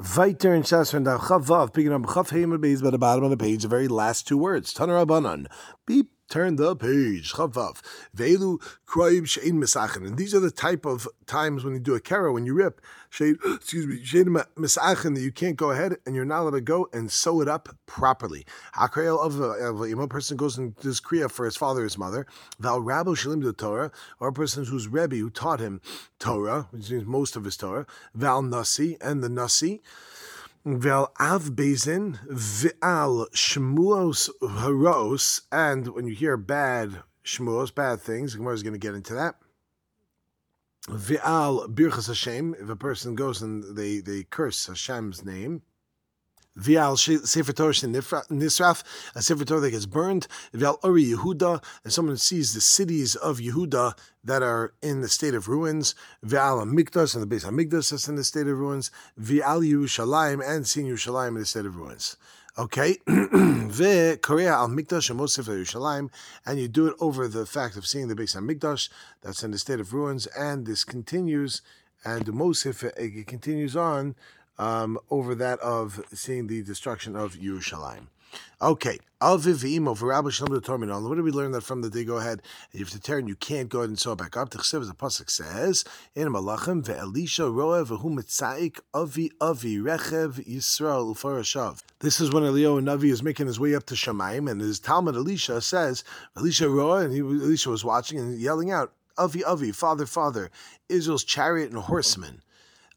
Viter and Shasr and Chavav, picking up Chav Heim Beis by the bottom of the page, the very last two words. Tanar Abanan. Beep. Turn the page. Chavav. Velu kroib shein misachen. And these are the type of times when you do a kara, when you rip, shein, excuse me, shein misachen, that you can't go ahead and you're not allowed to go and sew it up properly. Hakrayel of a person goes and does kriya for his father or his mother. Val rabo shalim the Torah, or a person who's rebbe who taught him Torah, which means most of his Torah. Val nasi and the nasi. Vel av bezin v'al shmuos haros, and when you hear bad shmuos, bad things, Gemara is going to get into that. V'al birchas Hashem, if a person goes and they, they curse Hashem's name, Vial Sefer Torah Nisraf, a Sefer Torah that gets burned. Vial Uri Yehuda, and someone sees the cities of Yehuda that are in the state of ruins. Vial Mikdash, and the base of Mikdash that's in the state of ruins. Vial Yerushalayim, and seeing Yerushalayim in the state of ruins. Okay, ve Korea al Mikdash and Mosif Yerushalayim, and you do it over the fact of seeing the base Mikdash that's in the state of ruins, and this continues, and the Mosif it continues on um, over that of seeing the destruction of Yerushalayim. Okay, Alviv Imo for Rabbi Shalom the Torminal. What did we learn that from the day go ahead? You have to you can't go ahead and sew back up. The Chsev, the Pasuk says, in Malachim, Ve'elisha roa v'hu mitzaik avi avi rechev Yisrael ufarashav. This is when Elio and Navi is making his way up to Shemaim, and his Talmud Elisha says, Elisha roa, and he, Elisha was watching and yelling out, Avi Avi, Father, Father, Israel's chariot and horsemen.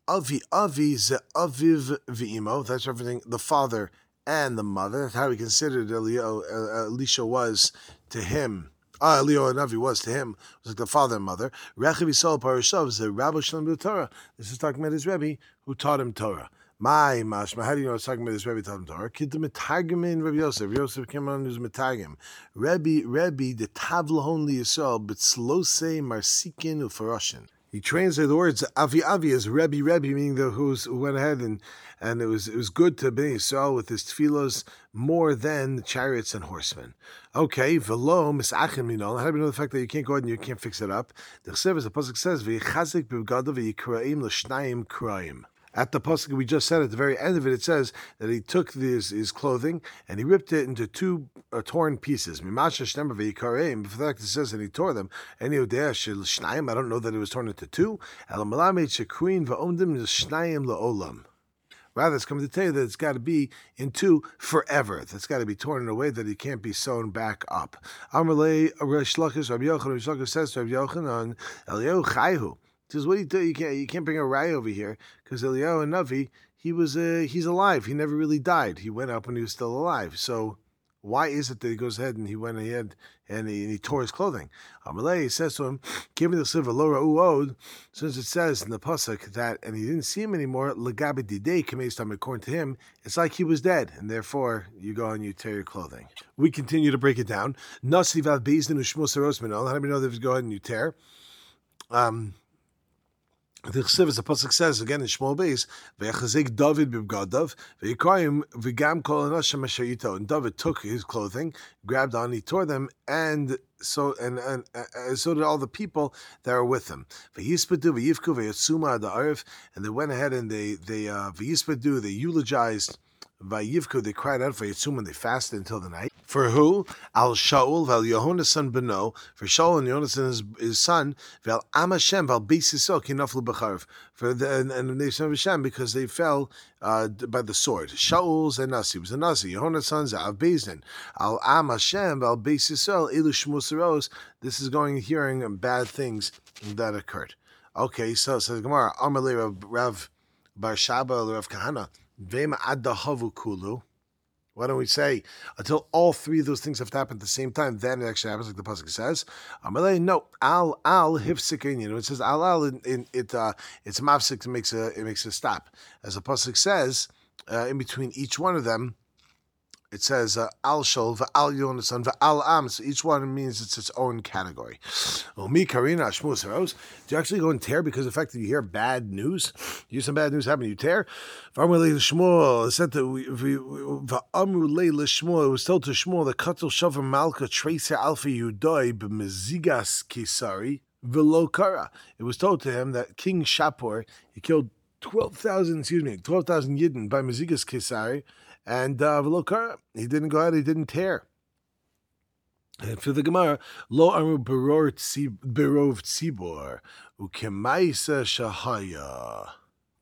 Avi Avi ze Aviv v'imo. That's everything. The father and the mother. That's how he considered uh, Elisha was to him. Ah, Elio and Avi was to him was like the father and mother. Rechav Yisrael Parashav is the Rabbi Shalom the Torah. This is talking about his Rebbe who taught him Torah. My mashma, how do you know it's talking about this Rebbe taught him Torah? Kid the Metagimin Rebbe Yosef. Yosef came on who's Metagim. Rebbe, Rebbe, the Tavlahon Yisrael, but Slose Marsikin Ufaroshin he translated the words Avi Avi as Rebbe Rebbe, meaning the who's who went ahead and and it was it was good to be Yisrael with his tefillos more than the chariots and horsemen. Okay, velo misachim minol. How do we know the fact that you can't go ahead and you can't fix it up? The chsev, the pasuk says, v'yichazik b'gadav v'yikraim l'shnayim kraim at the pasuk we just said at the very end of it, it says that he took his, his clothing and he ripped it into two uh, torn pieces. Mimasha. For fact, it says that he tore them. I don't know that it was torn into two. Rather, it's coming to tell you that it's got to be in two forever. That's got to be torn in a way that it can't be sewn back up. Amalei Rabbi Yochanan says to Rabbi Yochanan Eliyahu Chayhu says, "What do you do? You can't you can't bring a ray over here because Eliyahu Navi he was uh, he's alive. He never really died. He went up when he was still alive. So why is it that he goes ahead and he went ahead and he, and he tore his clothing? Amalei says to him, "Give me the silver Laura uod." Since it says in the pasuk that and he didn't see him anymore, legabe didei kameistam. According to him, it's like he was dead, and therefore you go and you tear your clothing. We continue to break it down. Nasi vav bezdin ushmos How do we know that if you go ahead and you tear? Um, the Chsiv, as the pasuk says again in Shmuel Beis, "Ve'chazik David b'bgadav ve'yikoyim v'gam kol anashim ashayito." And David took his clothing, grabbed on, he tore them, and so and, and uh, so did all the people that were with him. Ve'yispadu ve'yivku ve'yatsuma the arif, and they went ahead and they they uh, ve'yispadu they eulogized. Vayivku, they cried out for Yitzum and they fasted until the night. For who? Al Shaul, Val Yehona's son Beno, for Shaul and Yonasan his, his son, Val Amashem, Val Beisisok, Kinoflu Becharv, for the and, and nation of Hashem, because they fell uh, by the sword. Shaul's and Nasi was a Nasi, Yehona's sons, Av Bezin, Al Amashem, Val Beisisok, Ilush Musaros. This is going hearing bad things that occurred. Okay, so says Gemara, Amalei Rav, Rav Bar Shaba, Rav Kahana, Vema. Why don't we say until all three of those things have to happen at the same time? Then it actually happens, like the pasuk says. Amalei, no, al al hifsik You know, it says al al. In, in, it uh, it's mafsik. It makes a it makes a stop. As the pasuk says, uh, in between each one of them, it says uh, al shol al yonasan al am. So each one means it's its own category. Me karina shmus. Do you actually go and tear because of the fact that you hear bad news? You hear some bad news happen, you tear. V'amru Shmuel said that we v'amru leil It was told to Shmuel the katel shavar malka tracer alpha yudoi b'mezigas kisari v'lo kara. It was told to him that King Shapur he killed 12,000, excuse me, 12,000 Yidden by Mazigas Kesari, and uh, he didn't go out, he didn't tear. And for the Gemara, lo amu berov tzibor ukemaisa shahaya.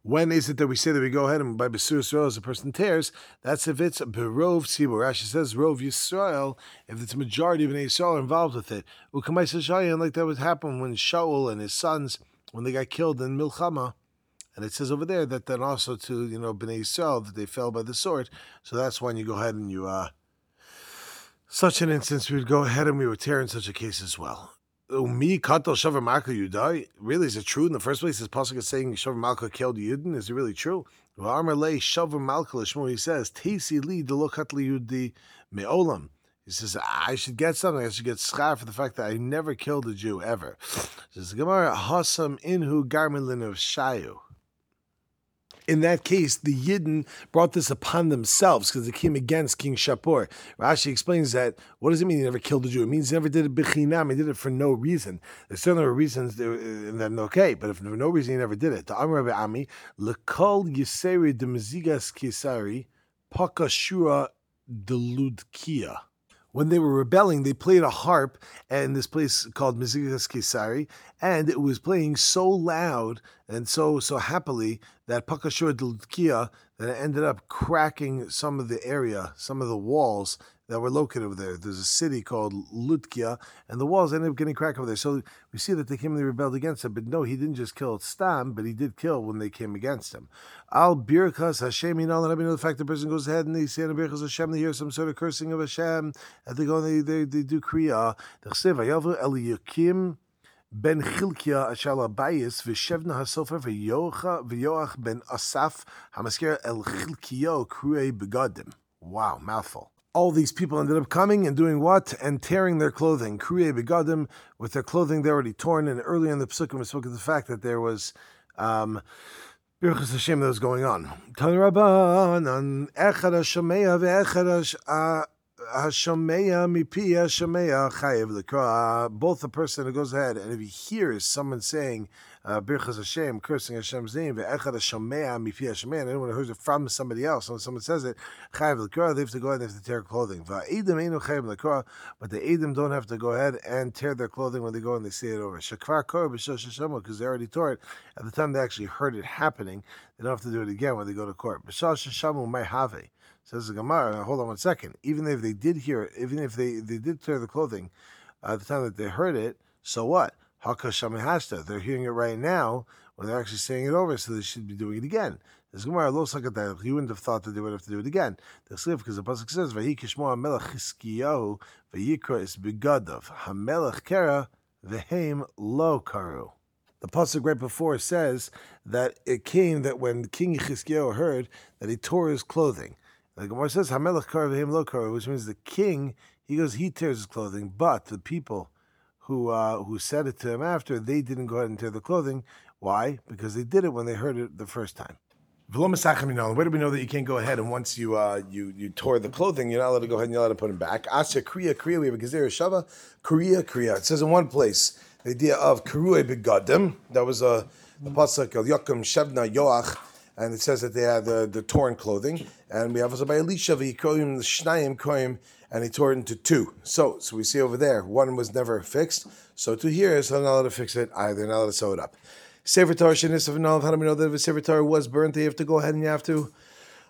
When is it that we say that we go ahead and by Besur Yisrael as a person tears? That's if it's Berov Tzibur. Rashi says Rov Yisrael, if it's a majority of an Yisrael involved with it. Ukamaisa Shayan, like that would happen when Shaul and his sons, when they got killed in Milchama. And it says over there that then also to, you know, Bnei Yisrael, that they fell by the sword. So that's when you go ahead and you uh, such an instance, we would go ahead and we would tear in such a case as well. Me kato shavar malka yudai. Really, is it true in the first place? This pasuk is saying shavar malka killed Yudin. Is it really true? Armor lay shavar malka lishmo. He says tisi li delokatli yudi meolam. He says I should get something. I should get schar for the fact that I never killed a Jew ever. Says Gemara hasam inhu garmelin of shayu in that case, the Yidden brought this upon themselves because they came against King Shapur. Rashi explains that what does it mean he never killed a Jew? It means he never did it bichinam. He did it for no reason. There's certainly reasons, and uh, then okay, but if for no reason he never did it. The Amr Rabbi Ami, lekol yiseri de mezigas kisari, pakashura deludkia when they were rebelling, they played a harp in this place called Mizigas Kesari, and it was playing so loud and so so happily that Pakashur Delkia that it ended up cracking some of the area, some of the walls that were located over there. There's a city called Lutkia, and the walls ended up getting cracked over there. So we see that they came and they rebelled against him. But no, he didn't just kill Stam, but he did kill when they came against him. Al Birkas Hashem, you know, let me know the fact the person goes ahead and they say Birkas Hashem, they hear some sort of cursing of Hashem, and they go and they, they, they do Kriya. Ben Chilkia Ashal Abayis v'Shevna Hasofer v'Yoach ben Asaf Hamasker El Chilkio Krue Begadim. Wow, mouthful all these people ended up coming and doing what? And tearing their clothing. Kriye begadim, with their clothing they already torn. And earlier in the Pesukim, we spoke of the fact that there was. Um, Birchas Hashem that was going on. Hashemeya ve'Echad Hashemeya chayev. Both the person who goes ahead and if he hears someone saying uh, Hashem, cursing Hashem's name, ve'echad Hashamea mipi Hashemeya, anyone who hears it from somebody else, when someone says it, chayev l'kra, they have to go ahead and have to tear clothing. Va'edim einu chayev l'kra, but the edim don't have to go ahead and tear their clothing when they go and they say it over. Shakvar kor b'shosh Hashem, because they already tore it at the time they actually heard it happening. They don't have to do it again when they go to court. B'shosh Hashem may have Says the Gemara, hold on one second. Even if they did hear it, even if they, they did tear the clothing uh, at the time that they heard it, so what? Hakashamihashta. They're hearing it right now when they're actually saying it over, so they should be doing it again. This Gemara lo that you wouldn't have thought that they would have to do it again. The slip because the pasuk says Vayi kishmo Hamelech Chiskiyahu Vayikra is begadav Hamelech Kera Vehem Lo Karu. The pasuk right before says that it came that when King Chizkiyahu heard that he tore his clothing. The Gemara says Hamelech Kara Vehem Lo Karu, which means the king he goes he tears his clothing, but the people who uh, who said it to him after, they didn't go ahead and tear the clothing. Why? Because they did it when they heard it the first time. Where do we know that you can't go ahead and once you uh, you you tore the clothing, you're not allowed to go ahead and you're allowed to put them back? Asa kriya kriya. We have a gezerah shava kriya kriya. It says in one place the idea of karue begadim. That was a the pasuk of Yakum Shevna Yoach, and it says that they had the, the torn clothing. And we have also by Elisha the shnayim koyim and he tore it into two. So, so we see over there, one was never fixed. So to here, so not allowed to fix it either, not allowed to sew it up. Sefer Torah shenis of How do we know that if a Sefer Torah was burnt, you have to go ahead and you have to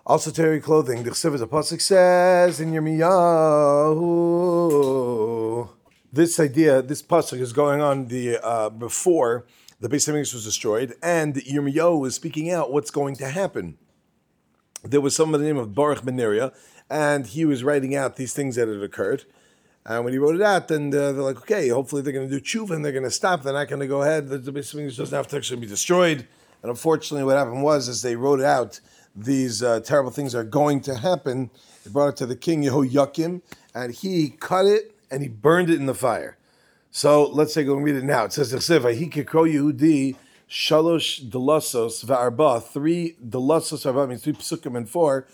also tear your clothing. The Chsiv the pasuk says in Yirmiyahu. This idea, this pasuk is going on the uh, before the Beis Hamikdash was destroyed, and Yirmiyahu was speaking out what's going to happen. There was someone by the name of Baruch Ben Neriah, and he was writing out these things that had occurred. And when he wrote it out, then uh, they're like, okay, hopefully they're going to do tshuva and they're going to stop. They're not going to go ahead. The basically doesn't have to actually be destroyed. And unfortunately, what happened was, as they wrote it out these uh, terrible things are going to happen, they brought it to the king Yehoiakim, and he cut it and he burned it in the fire. So let's take a read it now. It says, Yehudi shalosh delasos va'arba, three delasos va'arba means three psukim and four,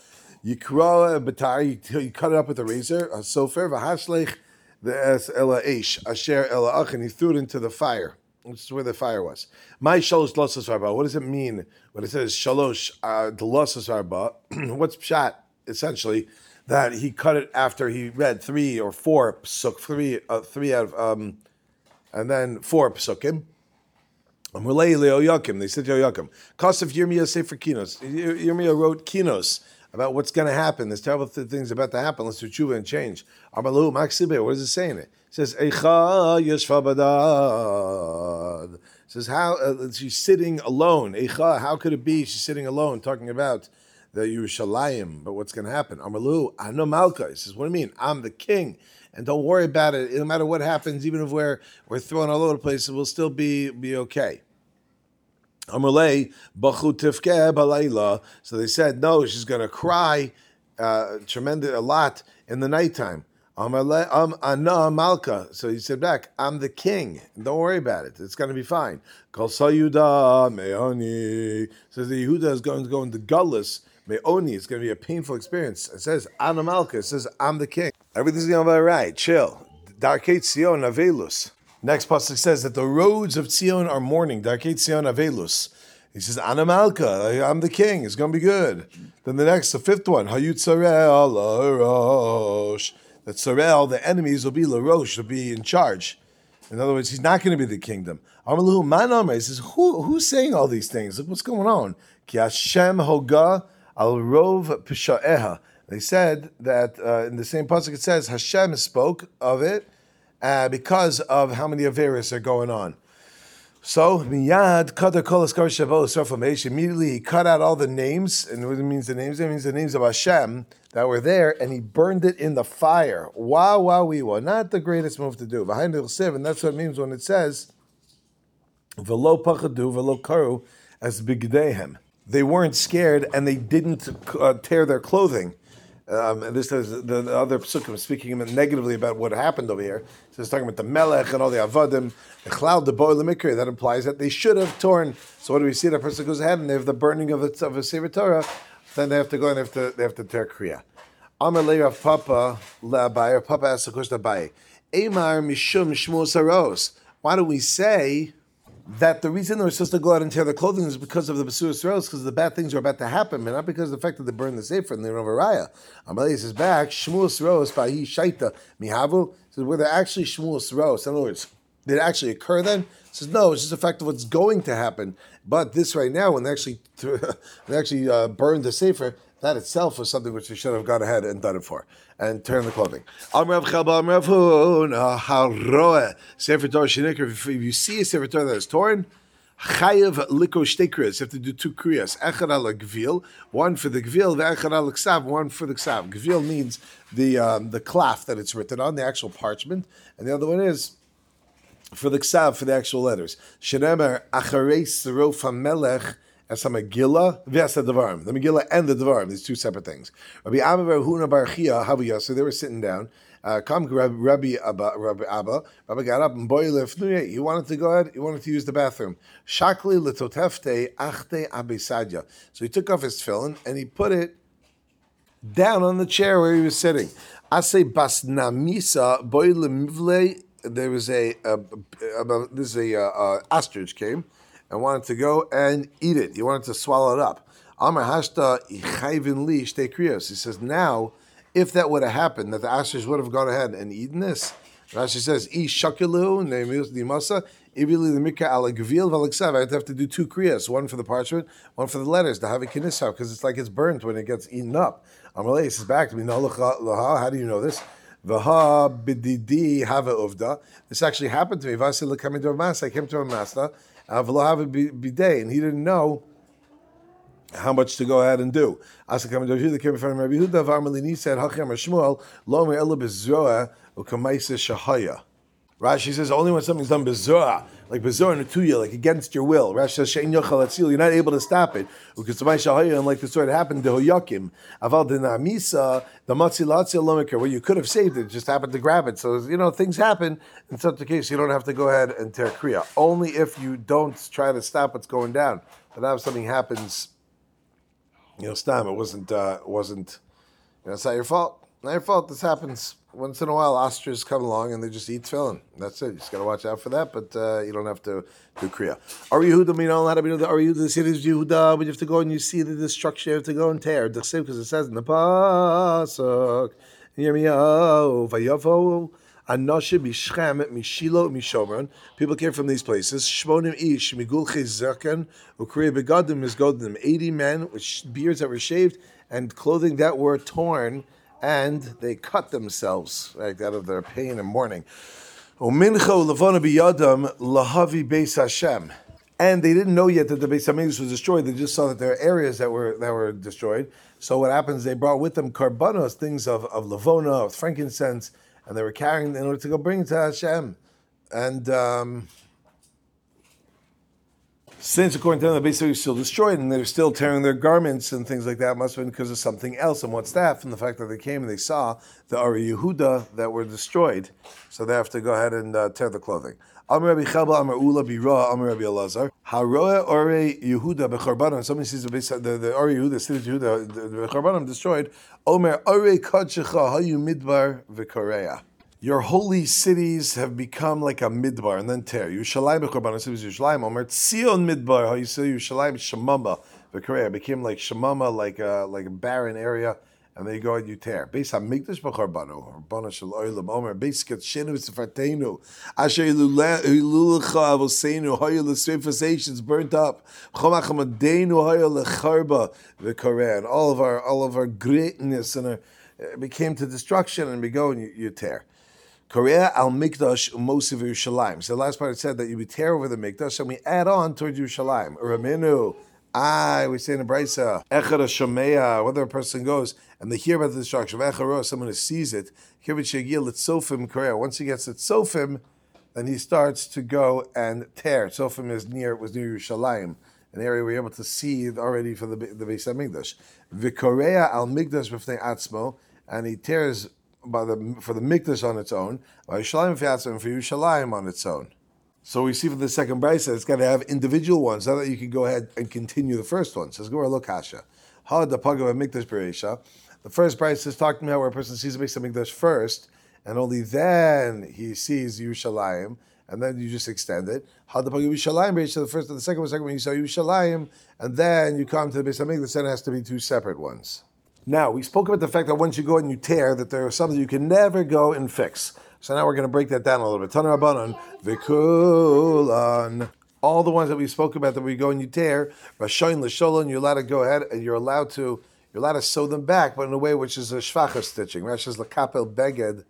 Yikra b'tari, you cut it up with a razor, a sofer, v'hashlech the es ela ish, asher ela ach, and he threw it into the fire. which is where the fire was. My shalosh losas arba. What does it mean when it says shalosh uh, the losas arba? What's pshat essentially? That he cut it after he read three or four psuk, three, uh, three out of, um, and then four psukim. They said to Yakim. Kosef Yirmiyah Sefer Kinos. Yirmiyah wrote Kinos about what's going to happen. There's terrible th- things about to happen. Let's do tshuva and change. Amalu Maksibe. What is it saying? It says Eicha Yeshva Badad. It says how uh, she's sitting alone. Eicha. How could it be she's sitting alone talking about the Yerushalayim? But what's going to happen? Amalu Ano Malka. He says, what do you mean? I'm the king. And don't worry about it. No matter what happens, even if we're we're thrown all over the place, it will still be be okay. So they said, no, she's going to cry uh, tremendous a lot in the nighttime. Am ana malka. So he said back, I'm the king. Don't worry about it. It's going to be fine. Kol sayuda meoni. Says the Yehuda is going to go into gullus. Meoni. It's going to be a painful experience. It says ana malka. It says I'm the king. Everything's going to be all right. Chill. Darkei Sion Avelus. Next pasuk says that the roads of Zion are mourning. Darkei Zion Avelus. He says, Anamalka, I'm the king. It's going to be good. Then the next, the fifth one, Hayut Sarel Larosh. That Sarel, the enemies, will be Larosh, will be in charge. In other words, he's not going to be the kingdom. Amalahu Manamre he says, Who, who's saying all these things? What's going on. Ki Hashem Hoga al Rov Pisha'eha. They said that uh, in the same pasuk it says Hashem spoke of it uh, because of how many Averis are going on. So miyad kadar kol Immediately he cut out all the names, and what it means the names? It means the names of Hashem that were there, and he burned it in the fire. Wow, wow, we were not the greatest move to do. Behind the siv, and that's what it means when it says velo pachadu velo karu as bigdehem. They weren't scared, and they didn't uh, tear their clothing. Um, and this is the, the other psukim speaking negatively about what happened over here. So it's talking about the melech and all the avadim, the cloud, the boil, the mikri. That implies that they should have torn. So what do we see? That person goes ahead and they have the burning of a, of a sefer Torah. Then they have to go and they have to they have to tear kriya. Amar of Papa le'abai. Papa asks the question Abaye. Emar mishum shmu saros. Why do we say that the reason they're supposed to go out and tear their clothing is because of the Basur throws, because the bad things are about to happen, but not because of the fact that they burn the Sefer and they don't a raya. Amalei says back, Shmuel Sros, Bahi Shaita, Mihavu, says, were there actually Shmuel Sros? In other words, did it actually occur then? Says no, it's just a fact of what's going to happen. But this right now, when they actually they actually uh, burned the sefer, that itself was something which they should have gone ahead and done it for and turned the clothing. Sefer Torah If you see a Sefer Torah that is torn, Chayev liko shtei kriyas. You have to do two kriyas. Echad ala gvil, one for the gvil, the echad ala ksav, one for the ksav. Gvil means the um, the cloth that it's written on, the actual parchment, and the other one is for the ksav, for the actual letters. Shenemer acharei serof hamelech as a Megillah, v'as the Devarim. The Megillah and the Devarim, these two separate things. Rabbi Amar Huna Bar Chia, so they were sitting down. Uh, Rabbi Abba, Rabbi Abba, Rabbi got up and boy He wanted to go ahead. He wanted to use the bathroom. Shakli letotefte achte abesadya. So he took off his tefillin and he put it down on the chair where he was sitting. Ase basnamisa boy lemivle. There was a, a, a, a this is a, a ostrich came and wanted to go and eat it. He wanted to swallow it up. Amar hashta li He says now, if that would have happened, that the ostrich would have gone ahead and eaten this. Rashi says, "I shakilu masa ibili the mikra ala gvil v'aleksav." I have to do two kriyas, one for the parchment, one for the letters, to have a kinisav, because it's like it's burnt when it gets eaten up. Amalei says back to me, uh, uh, How do you know this? V'ha bididi hava uvda. This actually happened to me. Vasi master. I came to a master bidet, and he didn't know how much to go ahead and do. Asa coming to Yehuda came from Rabbi Yehuda Varmalini said, "Hachem Shmuel lo me elu bezroa ukamaisa shahaya." Rashi says only when something's done bezroa, like bezroa and a tuya, like against your will. Rashi says shein yochal atzil, you're not able to stop it. Shahaya, and like the happened to Hoyakim, aval the where you could have saved it, just happened to grab it. So you know things happen. In such a case, you don't have to go ahead and tear kriya. Only if you don't try to stop what's going down. But now if something happens, you know, stam, it wasn't, uh, it wasn't, you know, it's not your fault. Not your fault. This happens. Once in a while, ostriches come along and they just eat tefillin. That's it. You just got to watch out for that, but uh, you don't have to do kriya. Are Yehuda, we know how to Are Yehuda, the city is Yehuda, but you have to go and you see the destruction, you have to go and tear. Because it says in the Pasuk, Yirmiyahu, Vayavo, Anashim, Mishchem, Mishilo, Mishomron. People came from these places. Shmonim Ish, Migul Chezakan, Ukriya Begadim, Mizgodim. 80 men with beards that were shaved and clothing that were torn and they cut themselves right, out of their pain and mourning. And they didn't know yet that the Beis Hamikdash was destroyed. They just saw that there are areas that were that were destroyed. So what happens? They brought with them karbanos, things of, of lavona, of frankincense, and they were carrying in order to go bring it to Hashem. And um, since according to them the basically still destroyed and they're still tearing their garments and things like that, must have been because of something else. And what's that? From the fact that they came and they saw the Ari Yehuda that were destroyed, so they have to go ahead and uh, tear the clothing. Amr Rabbi Chelba, Amr Ula, Bira, Amr Rabbi Elazar. Haroe Ore Yehuda bechorbanim. Somebody sees the the, the Ore Yehuda, city Yehuda, the bechorbanim destroyed. Omer Ore Kadshecha Hayu Midbar v'Korea your holy cities have become like a midbar, and then tear. Yerushalayim b'korban cities Yerushalayim. Omer Tzion midbar. How you say Yerushalayim Shemama v'Korea became like Shemama, like a like a barren area, and then you go and you tear. Beis Hamikdash b'Korbanu, oh, Rabbanu Shel Olam. Omer Beis Ketshenu Sefartenu. Asher Ilulecha Avoseinu Hoya L'Sreifas Nations burnt up. Chomach Hamadenu Hoya L'Charba v'Korea. And all of our all of our greatness and our, uh, became to destruction, and we go and you, you tear. Korea al Mikdash Mosiv Yerushalayim. So the last part it said that you would tear over the Mikdash and we add on towards Yerushalayim. Raminu. I we say in the Brisa, Echad Shomeya, whether a person goes and they hear about the destruction of Echaro, someone who sees it, Kivit Shegil Sofim Korea. Once he gets it Sofim, then he starts to go and tear. Sofim is near was near Yerushalayim, an area we're able to see already for the the Beis Hamikdash. Vikorea al Mikdash b'fnei Atzmo, and he tears by the for the Mikdash on its own, by Yerushalayim and for Yerushalayim on its own. So we see for the second brisa, it's got to have individual ones, so that you can go ahead and continue the first one. Says Gora Lokasha. Ha the Pagav Mikdash Bereisha. The first brisa is talking about where a person sees the Mikdash first, and only then he sees Yerushalayim, and then you just extend it. Ha the Yerushalayim Bereisha. The first and the second one, second one you saw Yerushalayim, and then you come to the Beis Mikdash. Then it has to be two separate ones. Now, we spoke about the fact that once you go and you tear, that there are some that you can never go and fix. So now we're going to break that down a little bit. Tanar Rabbanon, Vikulan. All the ones that we spoke about that we go and you tear, Rashain Lasholon, you're allowed to go ahead and you're allowed to you're allowed to sew them back, but in a way which is a shvacha stitching. Rashi says lakapel beged.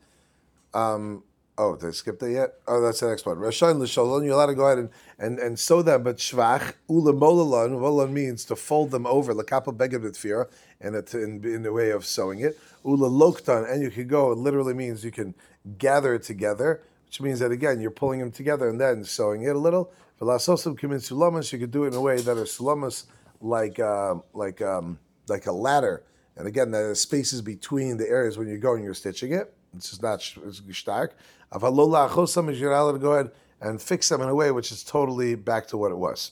Um, oh, did I skip that yet? Oh, that's the next one. Rashain l'sholon. You're allowed to go ahead and, and, and sew them, but shvach ula molalon. Means to fold them over. Lakapel beged b'tfira and in, in the way of sewing it. Ula loktan, and you can go, it literally means you can gather it together, which means that again, you're pulling them together and then sewing it a little. Velasosim kimin sulamas, you could do it in a way that are sulamas like, uh, like, um, like a ladder. And again, are spaces between the areas when you're going, you're stitching it. It's just not it's stark. Avalola achosam is you're allowed to go ahead and fix them in a way which is totally back to what it was.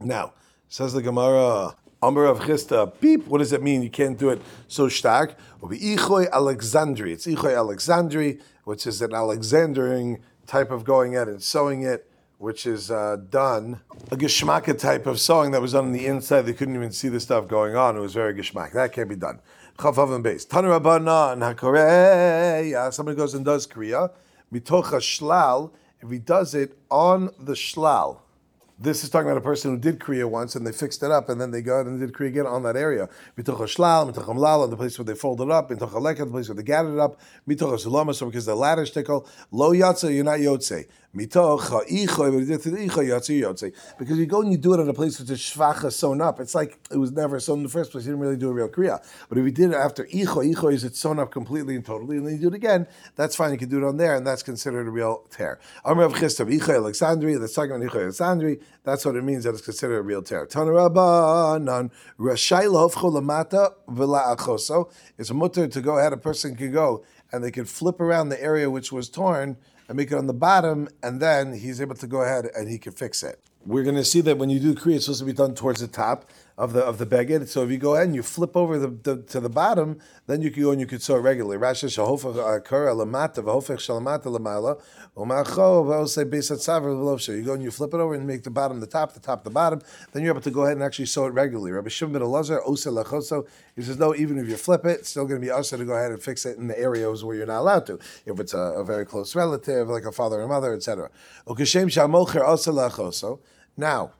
Now, says the Gemara, Amr of Chisda, beep, what does it mean? You can't do it so stark. Ichoy Alexandri. It's Ichoy Alexandri, which is an Alexandering type of going at and sewing it, which is uh, done. A Geshmaka type of sewing that was done on the inside. They couldn't even see the stuff going on. It was very Geshmak. That can't be done. Chavav and base. Taner Abanan HaKoreya. Somebody goes and does Kriya. Mitocha Shlal. If he does it on the Shlal, this is talking about a person who did Kriya once and they fixed it up and then they go and did Kriya again on that area. Mitoch Shlal, Mitoch Mlal, the place where they folded up, Mitoch Aleka, the place where they gathered it up, Mitoch Zulama, so because the ladder stickle, Lo Yatza, you're not Yotze. Because you go and you do it in a place which is shvacha sewn up, it's like it was never sewn in the first place. You didn't really do a real kriya. But if you did it after icho, icho is it sewn up completely and totally, and then you do it again, that's fine. You can do it on there, and that's considered a real tear. Amr of Chistav, icho Alexandri, that's talking about icho Alexandri. That's what it means that it's considered a real tear. Tanarabanan rashai lamata v'la achoso. It's a mutter to go ahead. A person can go and they can flip around the area which was torn and make it on the bottom, and then he's able to go ahead and he can fix it. We're going to see that when you do Kriya, it's supposed to be done towards the top. Of the of the beged. So if you go ahead and you flip over the, the to the bottom, then you can go and you can sew it regularly. Rashi shahofach uh, akara uh, lamata v'hofach uh, shalamata lamala umacho v'osei beisat saver v'lovsha. You go and you flip it over and make the bottom the top, the top the bottom. Then you're able to go ahead and actually sew it regularly. Rabbi Shimon ben Elazar ose lachoso. He says no, even if you flip it, it's still going to be usher to go ahead and fix it in the areas where you're not allowed to. If it's a, a very close relative, like a father and mother, etc. Now,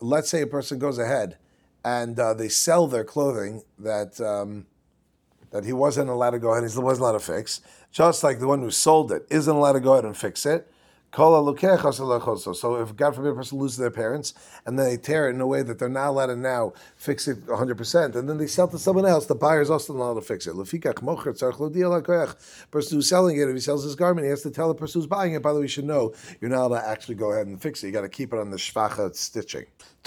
let's say a person goes ahead and uh, they sell their clothing that um, that he wasn't allowed to go ahead, he wasn't allowed to fix, just like the one who sold it isn't allowed to go ahead and fix it. So if God forbid a person loses their parents and then they tear it in a way that they're not allowed to now fix it 100%, and then they sell to someone else, the buyer is also not allowed to fix it. Person who's selling it, if he sells his garment, he has to tell the person who's buying it, by the way, you should know you're not allowed to actually go ahead and fix it. You got to keep it on the shvacha stitching.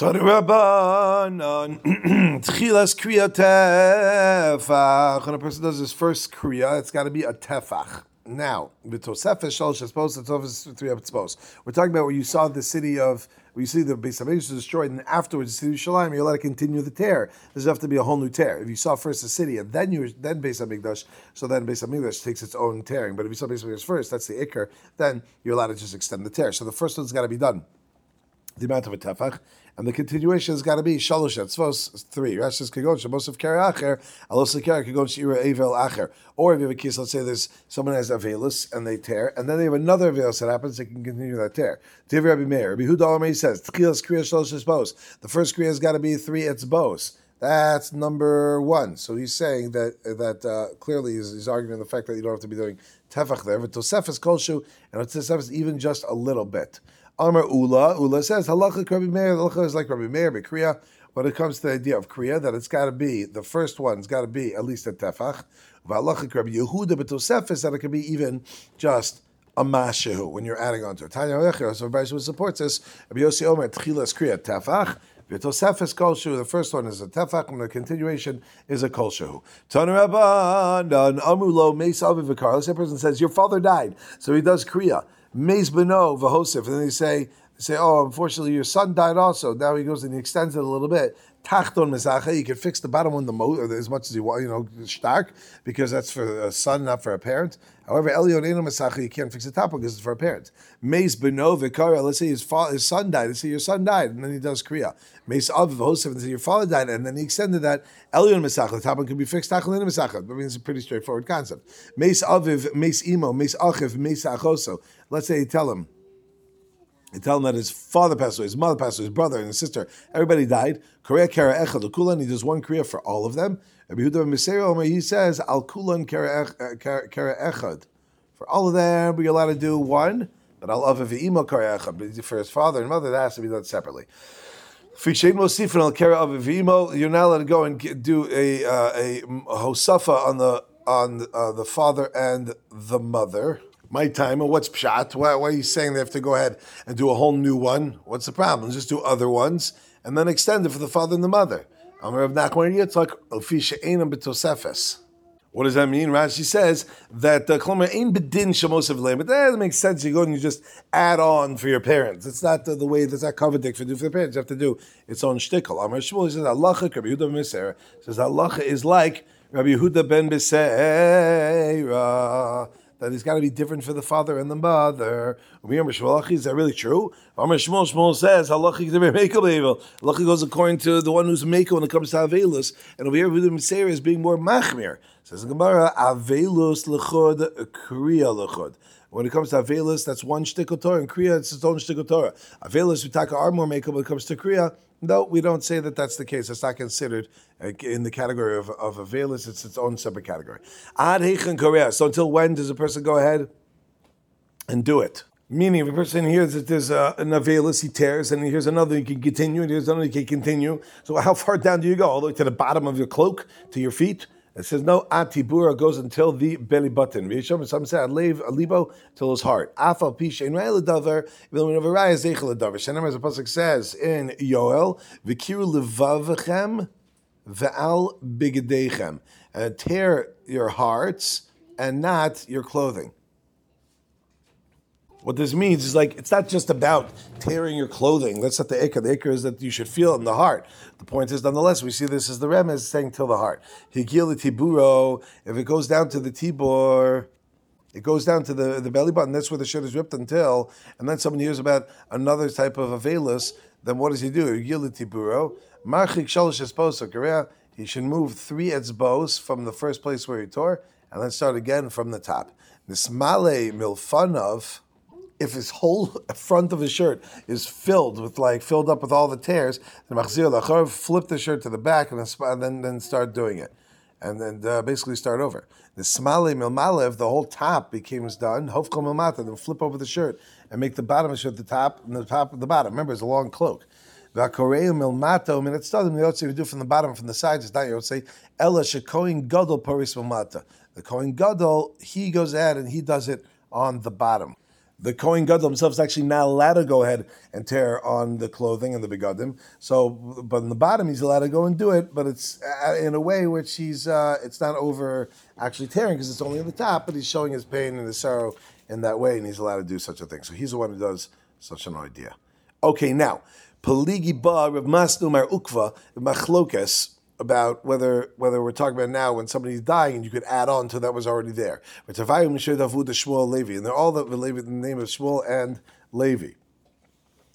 When a person does his first kriya, it's got to be a tefach. Now, the Tosefes Shalosh the Tosefes three Espos. We're talking about where you saw the city of, where you see the Beis Hamikdash destroyed, and afterwards the city of Shalim, you're allowed to continue the tear. There's have to be a whole new tear. If you saw first the city and then you then Beis Hamikdash, so then Beis Hamikdash takes its own tearing. But if you saw Beis Hamikdash first, that's the Iker, then you're allowed to just extend the tear. So the first one's got to be done the amount of a tefach, and the continuation has got to be shalosh etzvos three. Rashi says kagon of kari acher alos kari kagon shira avel acher. Or if you have a case, let's say there's someone has avelus and they tear, and then they have another avelus that happens, they can continue that tear. Div Rabbi Meir, Rabbi Huda says tchilas kriya shalosh etzvos. The first kriya has got to be three etzvos. That's number one. So he's saying that that uh, clearly he's, he's, arguing the fact that you don't have to be doing tefach there. But tosefes kolshu and tosefes even just a little bit. Amar Ula. Ula says halacha Rabbi Meir. Halacha is like Rabbi Meir, but Kriya. When it comes to the idea of Kriya, that it's got to be the first one's got to be at least a tefach. Halacha Rabbi Yehuda betosefis that it could be even just a mashehu when you're adding on to it. Tanya Recher, so Rabbi supports this. Rabbi Yossi Omer Tchilas Kriya tefach. V'tosefes kolshu. The first one is a tefach, and the continuation is a kolshu. Tanu Rabban Amulo Meis Aviv Vikar. Let's person says your father died, so he does Kriya. Meis Beno Vahosef, and then they say, they say, oh, unfortunately, your son died also. Now he goes and he extends it a little bit. Tachton Mesacha, you can fix the bottom one the most, as much as you want, you know, stark, because that's for a son, not for a parent. However, Elion Eno Mesacha, you can't fix the top one because it's for a parent. Meis Beno Vikara, let's say his, fa- his son died. Let's say your son died, and then he does Kriya. Meis Av Vahosef, and say your father died, and then he extended that. Elion Mesacha, the top one can be fixed. Tachton Eno Mesacha. I mean, it's a pretty straightforward concept. Meis Aviv, Meis Imo, Meis Achiv, Meis Achoso. Let's say you tell him, you tell him that his father passed away, his mother passed away, his brother and his sister, everybody died. Korea kara echad kulan. He does one kriya for all of them. He says al kulan kara echad. For all of them, we're allowed to do one, but al avav imo kara echad. But for his father and mother, that has to be done separately. You're not allowed to go and do a uh, a hosafa on the on uh, the father and the mother my time, or what's pshat? Why, why, are you saying they have to go ahead and do a whole new one? What's the problem? Just do other ones and then extend it for the father and the mother. What does that mean? Rashi says that uh, the klomer ain't bedin shemos but that makes sense. You go and you just add on for your parents. It's not the, the way that's not covered for do for the parents. You have to do its own shtickle. Amar Shmuel says halacha. Rabbi Yehuda ben says halacha is like Rabbi Yehuda ben Beseira that it's got to be different for the father and the mother. Is that really true? Shmuel, Shmuel says, Halacha goes according to the one who's Mako when it comes to Avelus, and over here, Vidim Seir is being more Machmir. Says the Gemara, Avelus lechod, Kriya lechod. When it comes to Avelus, that's one shtickle Torah, and Kriya, it's its own shtickle Torah. Avelus, we talk our more Mako when it comes to Kriya, no, we don't say that that's the case. It's not considered uh, in the category of, of a veilus. It's its own separate category. Ad Korea. So until when does a person go ahead and do it? Meaning, if a person hears that there's a, an Avelis, he tears, and he hears another, he can continue, and here's another, he can continue. So how far down do you go? All the way to the bottom of your cloak, to your feet? It says no atibura goes until the belly button. Some say alev alibo till his heart. Afal pisha in davar v'lemin avaraya zeichel davar. Shenem as the pasuk says in Yoel v'kiru levavchem ve'al bigedechem tear your hearts and not your clothing. What this means is like it's not just about tearing your clothing. That's not the ikar. The ikar is that you should feel it in the heart. The point is, nonetheless, we see this as the rem is saying till the heart. Higil tiburo. If it goes down to the tibor, it goes down to the, the belly button. That's where the shirt is ripped until. And then someone hears about another type of avelus. Then what does he do? Higil tiburo. Marchik shalosh esposa He should move three etzbos from the first place where he tore, and then start again from the top. Nismale milfanov if his whole front of his shirt is filled with like filled up with all the tears, then machzir lachor flip the shirt to the back and then then start doing it, and then uh, basically start over. The smale milmalev, the whole top becomes done. Hofkom milmata, then flip over the shirt and make the bottom of the shirt the top and the top of the bottom. Remember, it's a long cloak. V'akoreu milmato min etzdadim the you do from the bottom from the sides. It's not yotzei ella shekoin gadol paris milmata. The kohen gadol he goes ahead and he does it on the bottom the Kohen Gadol himself is actually not allowed to go ahead and tear on the clothing and the begadim. So, but in the bottom, he's allowed to go and do it, but it's uh, in a way which he's uh, it's not over actually tearing because it's only on the top, but he's showing his pain and his sorrow in that way, and he's allowed to do such a thing. So he's the one who does such an idea. Okay, now Peligi Ba Rav Masnu Mar Ukva Machlokes about whether whether we're talking about now when somebody's dying and you could add on to that was already there. And they're all the, the name of Shmuel and Levi.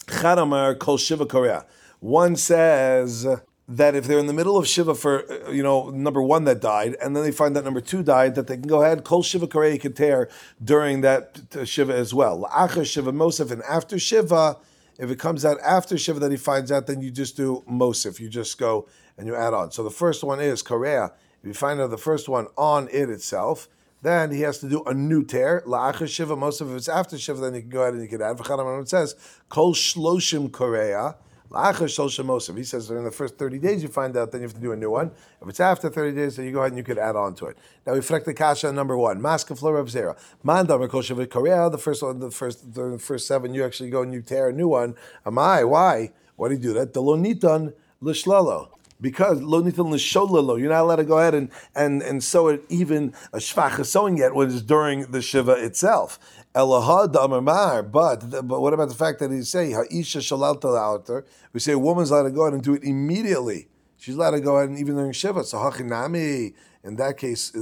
Korea. One says that if they're in the middle of Shiva for, you know, number one that died, and then they find that number two died, that they can go ahead, Kol Shiva Korea can tear during that uh, Shiva as well. La'achar Shiva Mosef, and after Shiva, if it comes out after Shiva that he finds out, then you just do Mosif. You just go and you add on. So the first one is Korea. If you find out the first one on it itself, then he has to do a new tear. La'achar Shiva, most of it's after Shiva, then you can go ahead and you can add. It says, Kol Shloshim Korea. He says in the first 30 days you find out, then you have to do a new one. If it's after 30 days, then you go ahead and you could add on to it. Now we reflect the kasha number one. Maska flora of zera. Mandam Korea, the first one, the first the first seven, you actually go and you tear a new one. Am I? Why? Why do you do that? Delonitan lishlalo because lo nitan l'sholalo. You're not allowed to go ahead and, and, and sew it even a shvach sewing yet when it's during the shiva itself. Elahad but but what about the fact that he say ha'isha shalalta We say a woman's allowed to go ahead and do it immediately. She's allowed to go ahead and even during shiva. So hachinami in that case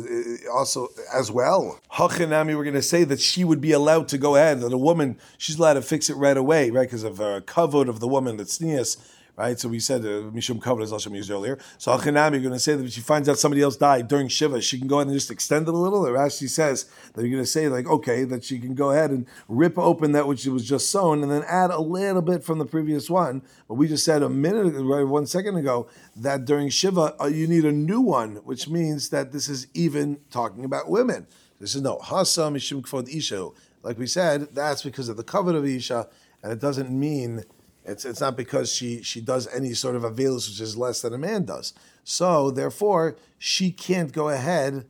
also as well. Hachinami, we're going to say that she would be allowed to go ahead. That a woman, she's allowed to fix it right away, right? Because of a uh, of the woman, that's sneas right? So we said uh, Mishum Kavod, as Hashem used earlier. So Achinami, you're going to say that if she finds out somebody else died during Shiva, she can go ahead and just extend it a little. Or Rashi says that you're going to say, like, okay, that she can go ahead and rip open that which was just sewn and then add a little bit from the previous one. But we just said a minute, right, one second ago, that during Shiva, uh, you need a new one, which means that this is even talking about women. This is no Hasa Mishum Kavod Isha. Like we said, that's because of the cover of Isha, and it doesn't mean it's, it's not because she, she does any sort of avelus which is less than a man does. So therefore, she can't go ahead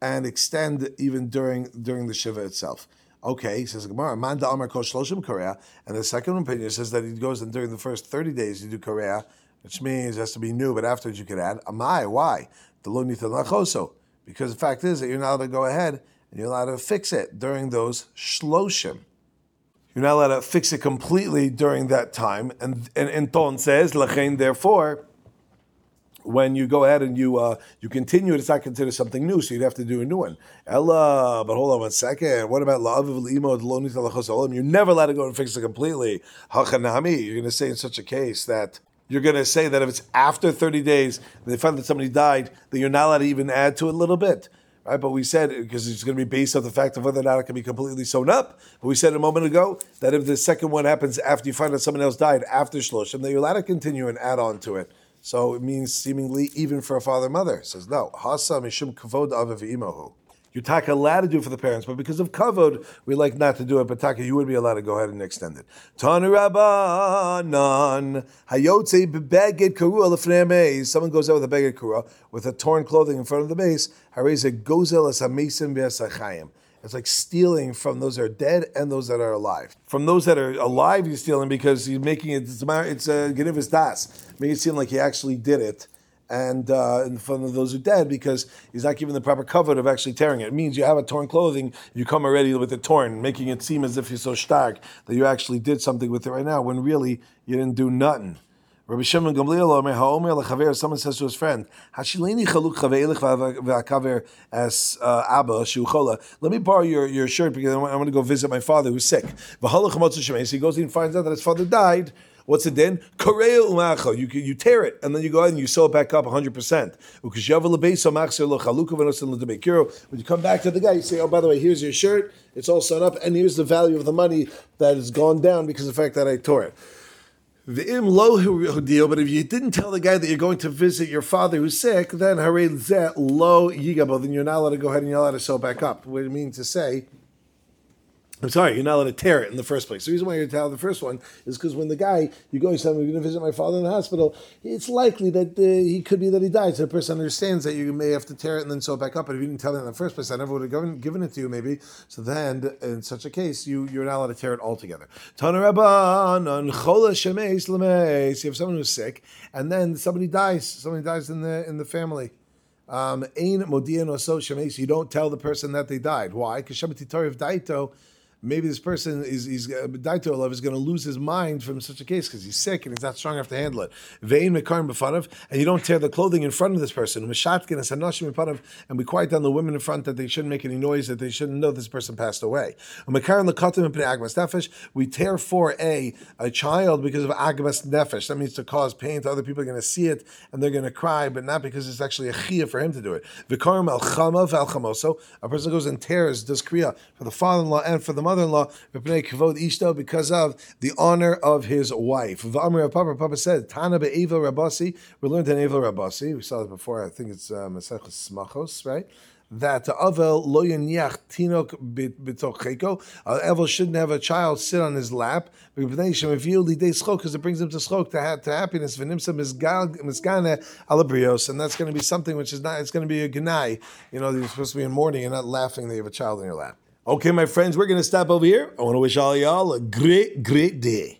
and extend even during during the shiva itself. Okay, says Gemara, Manda Amar Shloshim Korea, and the second opinion says that he goes and during the first thirty days you do Korea, which means it has to be new, but afterwards you could add Amai. Why? The lo lachoso. Because the fact is that you're not allowed to go ahead and you're allowed to fix it during those shloshim. You're not allowed to fix it completely during that time. And and entonces, lachen, therefore, when you go ahead and you uh, you continue it, it's not considered something new, so you'd have to do a new one. Ella, but hold on one second. What about la'aviv You're never allowed to go and fix it completely. Hachanami, you're going to say in such a case that you're going to say that if it's after 30 days, they find that somebody died, that you're not allowed to even add to it a little bit. Right, but we said because it's going to be based on the fact of whether or not it can be completely sewn up. But we said a moment ago that if the second one happens after you find out someone else died after shloshim, then you're allowed to continue and add on to it. So it means seemingly even for a father mother. It says no. Hasa mishum kavod. You're taka allowed to do for the parents, but because of kavod, we like not to do it. But taka, you would be allowed to go ahead and extend it. Tanu rabbanan hayotze beged karua Someone goes out with a beged karua with a torn clothing in front of the base. Hareze gozel as hamesim be'asachayim. It's like stealing from those that are dead and those that are alive. From those that are alive, he's stealing because he's making it. It's a Genivus das, making it seem like he actually did it and uh, in front of those who dead because he's not given the proper cover of actually tearing it. It means you have a torn clothing, you come already with it torn, making it seem as if you're so stark that you actually did something with it right now when really you didn't do nothing. Rabbi Shimon Gamliel. Someone says to his friend, "Hashileni chaluk chaveilich v'akaver as uh, Abba. Let me borrow your, your shirt because I'm going to go visit my father who's sick." So he goes and finds out that his father died. What's it then? Korea umacho. You you tear it and then you go ahead and you sew it back up 100. percent When you come back to the guy, you say, "Oh, by the way, here's your shirt. It's all sewn up, and here's the value of the money that has gone down because of the fact that I tore it." The im lo deal, but if you didn't tell the guy that you're going to visit your father who's sick, then hare lo yigabo, then you're not allowed to go ahead and you're allowed to sew back up. What it means to say I'm sorry, you're not allowed to tear it in the first place. The reason why you're the first one is because when the guy, you go, you say, I'm going to visit my father in the hospital, it's likely that uh, he could be that he died. So the person understands that you may have to tear it and then sew it back up. But if you didn't tell it in the first place, I never would have given, it to you, maybe. So then, in such a case, you, you're not allowed to tear it altogether. You have someone who's sick, and then somebody dies. Somebody dies in the, in the family. Um, you don't tell the person that they died. Why? Because Shabbat Daito maybe this person is he's uh, Daito is going to lose his mind from such a case because he's sick and he's not strong enough to handle it. Vein mekarim and you don't tear the clothing in front of this person. B'fanav, and we quiet down the women in front that they shouldn't make any noise, that they shouldn't know this person passed away. Nefesh, we tear for a a child because of agmas nefesh. That means to cause pain to other people. Are going to see it and they're going to cry, but not because it's actually a chia for him to do it. Al al a person goes and tears does kriya for the father-in-law and for the mother-in-law because of the honor of his wife. Papa, Papa said, Tana b'Evel Rabbasi. We learned in Evel Rabbasi. We saw it before. I think it's uh, Maseches Smachos, right? that Avel lo yaniach tinok bitocheko. Avel shouldn't have a child sit on his lap because it brings him to schok to, to happiness. And that's going to be something which is not. It's going to be a gnai. You know, you're supposed to be in mourning and not laughing that you have a child in your lap. Okay, my friends, we're going to stop over here. I want to wish all y'all a great, great day.